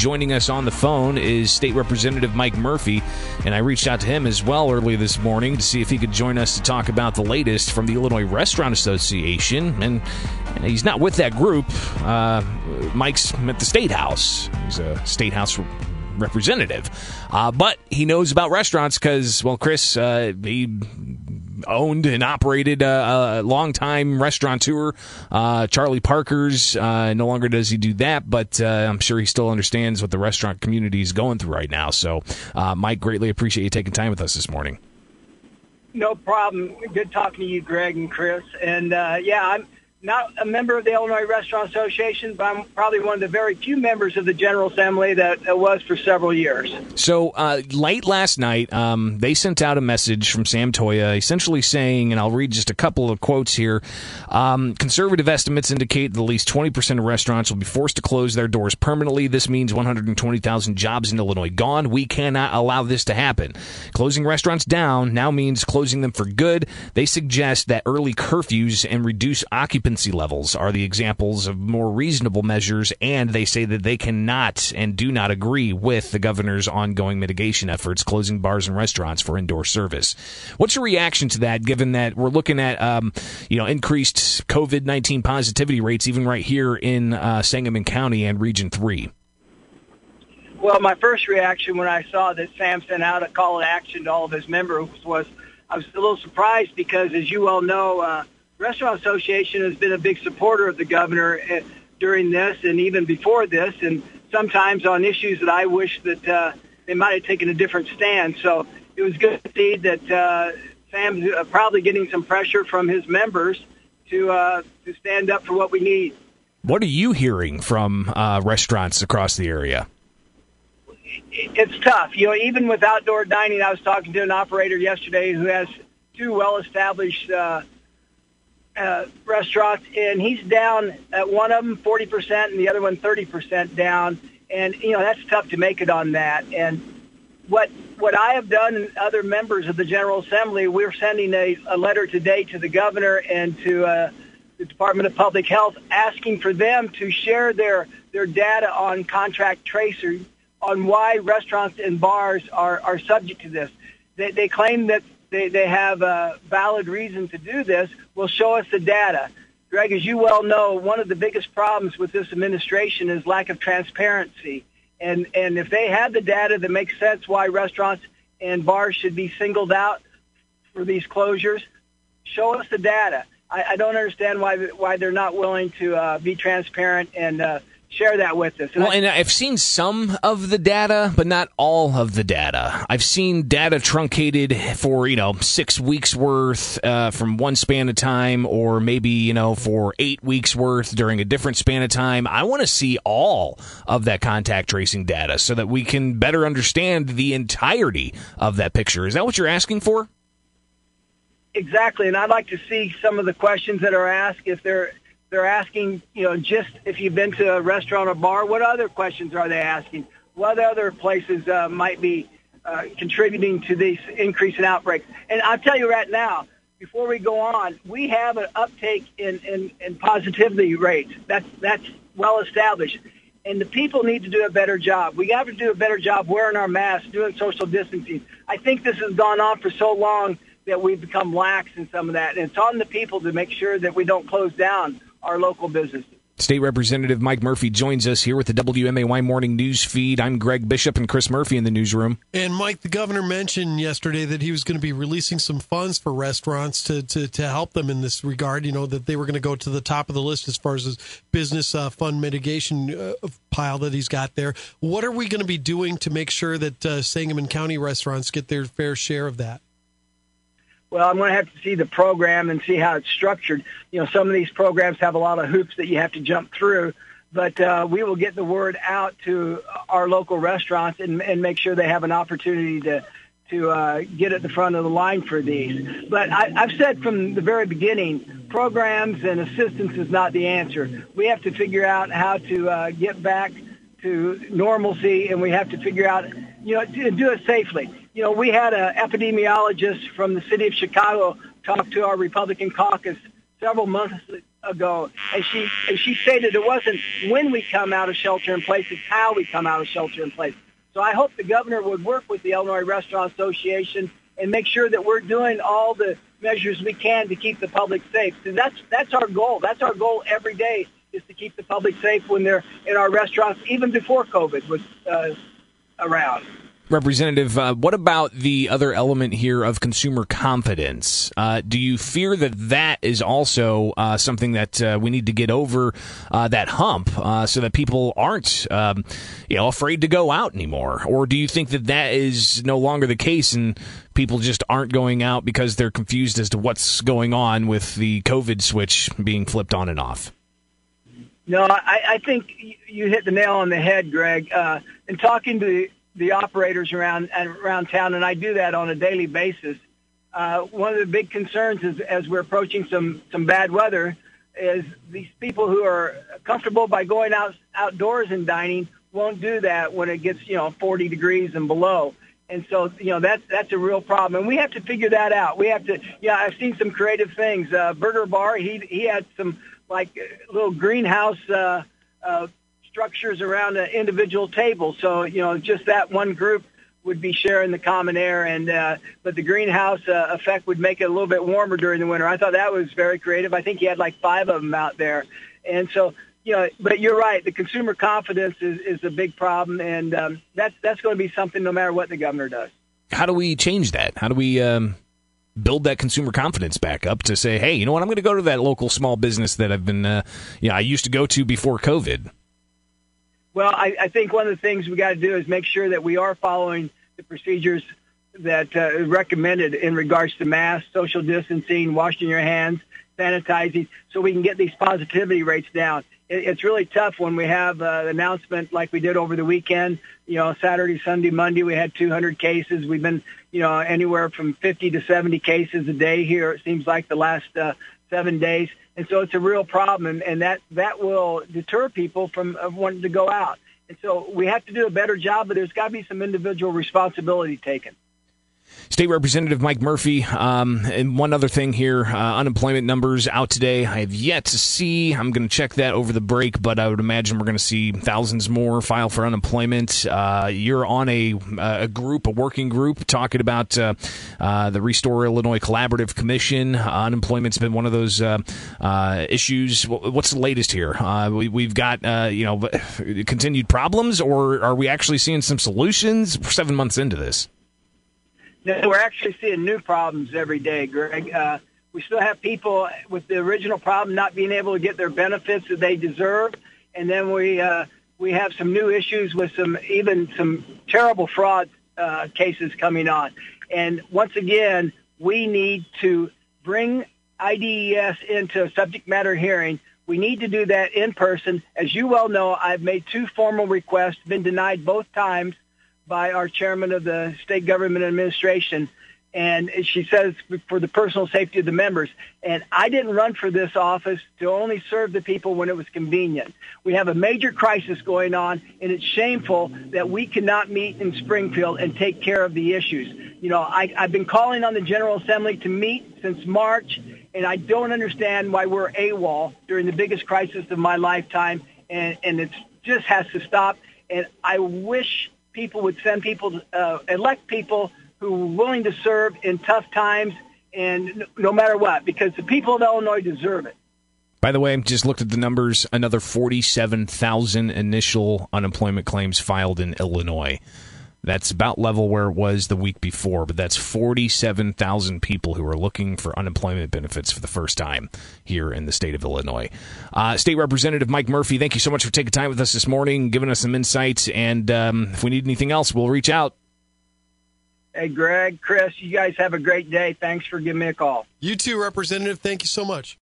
Joining us on the phone is State Representative Mike Murphy, and I reached out to him as well early this morning to see if he could join us to talk about the latest from the Illinois Restaurant Association. And he's not with that group. Uh, Mike's at the State House. He's a State House representative. Uh, but he knows about restaurants because, well, Chris, uh, he owned and operated a, a longtime restaurateur, uh, Charlie Parker's. Uh, no longer does he do that, but uh, I'm sure he still understands what the restaurant community is going through right now. So, uh, Mike, greatly appreciate you taking time with us this morning. No problem. Good talking to you, Greg and Chris. And uh, yeah, I'm not a member of the Illinois Restaurant Association, but I'm probably one of the very few members of the General Assembly that was for several years. So, uh, late last night, um, they sent out a message from Sam Toia essentially saying, and I'll read just a couple of quotes here um, conservative estimates indicate that at least 20% of restaurants will be forced to close their doors permanently. This means 120,000 jobs in Illinois gone. We cannot allow this to happen. Closing restaurants down now means closing them for good. They suggest that early curfews and reduced occupancy occupancy levels are the examples of more reasonable measures, and they say that they cannot and do not agree with the governor's ongoing mitigation efforts, closing bars and restaurants for indoor service. What's your reaction to that, given that we're looking at um, you know increased COVID nineteen positivity rates even right here in uh, Sangamon County and Region Three? Well, my first reaction when I saw that Sam sent out a call to action to all of his members was I was a little surprised because, as you all know, uh, Restaurant Association has been a big supporter of the governor eh, during this and even before this, and sometimes on issues that I wish that uh, they might have taken a different stand. So it was good to see that uh, Sam's uh, probably getting some pressure from his members to uh, to stand up for what we need. What are you hearing from uh, restaurants across the area? It's tough, you know. Even with outdoor dining, I was talking to an operator yesterday who has two well-established uh, uh, restaurants, and he's down at one of them 40% and the other one 30% down. And, you know, that's tough to make it on that. And what what I have done and other members of the General Assembly, we're sending a, a letter today to the governor and to uh, the Department of Public Health asking for them to share their, their data on contact tracing on why restaurants and bars are, are subject to this. They, they claim that they, they have a valid reason to do this, will show us the data. Greg, as you well know, one of the biggest problems with this administration is lack of transparency. And, and if they had the data that makes sense why restaurants and bars should be singled out for these closures, show us the data. I, I don't understand why, why they're not willing to uh, be transparent and uh, share that with us. And well, and I've seen some of the data, but not all of the data. I've seen data truncated for you know six weeks worth uh, from one span of time, or maybe you know for eight weeks worth during a different span of time. I want to see all of that contact tracing data so that we can better understand the entirety of that picture. Is that what you're asking for? Exactly, and I'd like to see some of the questions that are asked if they're they're asking, you know, just if you've been to a restaurant or bar, what other questions are they asking? What other places uh, might be uh, contributing to this increase in outbreaks? And I'll tell you right now, before we go on, we have an uptake in, in, in positivity rates. That's, that's well established. And the people need to do a better job. We have to do a better job wearing our masks, doing social distancing. I think this has gone on for so long that we've become lax in some of that. And it's on the people to make sure that we don't close down our local businesses. State Representative Mike Murphy joins us here with the WMAY Morning News Feed. I'm Greg Bishop and Chris Murphy in the newsroom. And Mike, the governor mentioned yesterday that he was going to be releasing some funds for restaurants to, to, to help them in this regard. You know, that they were going to go to the top of the list as far as his business uh, fund mitigation uh, pile that he's got there. What are we going to be doing to make sure that uh, Sangamon County restaurants get their fair share of that? Well, I'm going to have to see the program and see how it's structured. You know, some of these programs have a lot of hoops that you have to jump through, but uh, we will get the word out to our local restaurants and, and make sure they have an opportunity to to uh, get at the front of the line for these. But I, I've said from the very beginning, programs and assistance is not the answer. We have to figure out how to uh, get back to normalcy, and we have to figure out, you know, to do it safely you know, we had an epidemiologist from the city of Chicago talk to our Republican caucus several months ago, and she and she stated it wasn't when we come out of shelter in place, it's how we come out of shelter in place. So I hope the governor would work with the Illinois Restaurant Association and make sure that we're doing all the measures we can to keep the public safe. Because that's that's our goal. That's our goal every day is to keep the public safe when they're in our restaurants, even before COVID was uh, around. Representative, uh, what about the other element here of consumer confidence? Uh, do you fear that that is also uh, something that uh, we need to get over uh, that hump uh, so that people aren't, um, you know, afraid to go out anymore? Or do you think that that is no longer the case and people just aren't going out because they're confused as to what's going on with the COVID switch being flipped on and off? No, I, I think you hit the nail on the head, Greg. Uh, in talking to the operators around around town, and I do that on a daily basis. Uh, one of the big concerns is as we're approaching some some bad weather, is these people who are comfortable by going out outdoors and dining won't do that when it gets you know 40 degrees and below. And so, you know, that's that's a real problem, and we have to figure that out. We have to, yeah. I've seen some creative things. Uh, Burger Bar, he he had some like little greenhouse uh, uh, structures around an individual table. So, you know, just that one group would be sharing the common air and uh, but the greenhouse uh, effect would make it a little bit warmer during the winter. I thought that was very creative. I think he had like five of them out there. And so, you know, but you're right. The consumer confidence is, is a big problem, and um, that's that's going to be something no matter what the governor does. How do we change that? How do we um, build that consumer confidence back up to say, hey, you know what? I'm going to go to that local small business that I've been, uh, you know, I used to go to before COVID. Well, I, I think one of the things we got to do is make sure that we are following the procedures that uh, recommended in regards to masks, social distancing, washing your hands, sanitizing, so we can get these positivity rates down. It, it's really tough when we have uh, an announcement like we did over the weekend. You know, Saturday, Sunday, Monday, we had 200 cases. We've been, you know, anywhere from 50 to 70 cases a day here. It seems like the last uh, seven days. And so it's a real problem, and, and that, that will deter people from wanting to go out. And so we have to do a better job, but there's got to be some individual responsibility taken. State Representative Mike Murphy. Um, and one other thing here uh, unemployment numbers out today. I have yet to see. I'm going to check that over the break, but I would imagine we're going to see thousands more file for unemployment. Uh, you're on a, a group, a working group, talking about uh, uh the Restore Illinois Collaborative Commission. unemployment's been one of those uh, uh, issues. What's the latest here? we, have got you know continued problems, or are we actually seeing some solutions? We're seven months into this. No, we're actually seeing new problems every day, Greg. Uh, we still have people with the original problem not being able to get their benefits that they deserve, and then we uh, we have some new issues with some even some terrible fraud uh, cases coming on. And once again, we need to bring IDES into a subject matter hearing. We need to do that in person. As you well know, I've made two formal requests, been denied both times by our chairman of the state government administration. And she says for the personal safety of the members. And I didn't run for this office to only serve the people when it was convenient. We have a major crisis going on, and it's shameful that we cannot meet in Springfield and take care of the issues. You know, I, I've been calling on the General Assembly to meet since March, and I don't understand why we're AWOL during the biggest crisis of my lifetime, and, and it just has to stop. And I wish people would send people, uh, elect people who are willing to serve in tough times and no matter what, because the people of Illinois deserve it. By the way, just looked at the numbers. Another 47,000 initial unemployment claims filed in Illinois. That's about level where it was the week before, but that's 47,000 people who are looking for unemployment benefits for the first time here in the state of Illinois. Uh, state Representative Mike Murphy, thank you so much for taking time with us this morning, giving us some insights. And um, if we need anything else, we'll reach out. Hey, Greg, Chris, you guys have a great day. Thanks for giving me a call. You too, Representative. Thank you so much.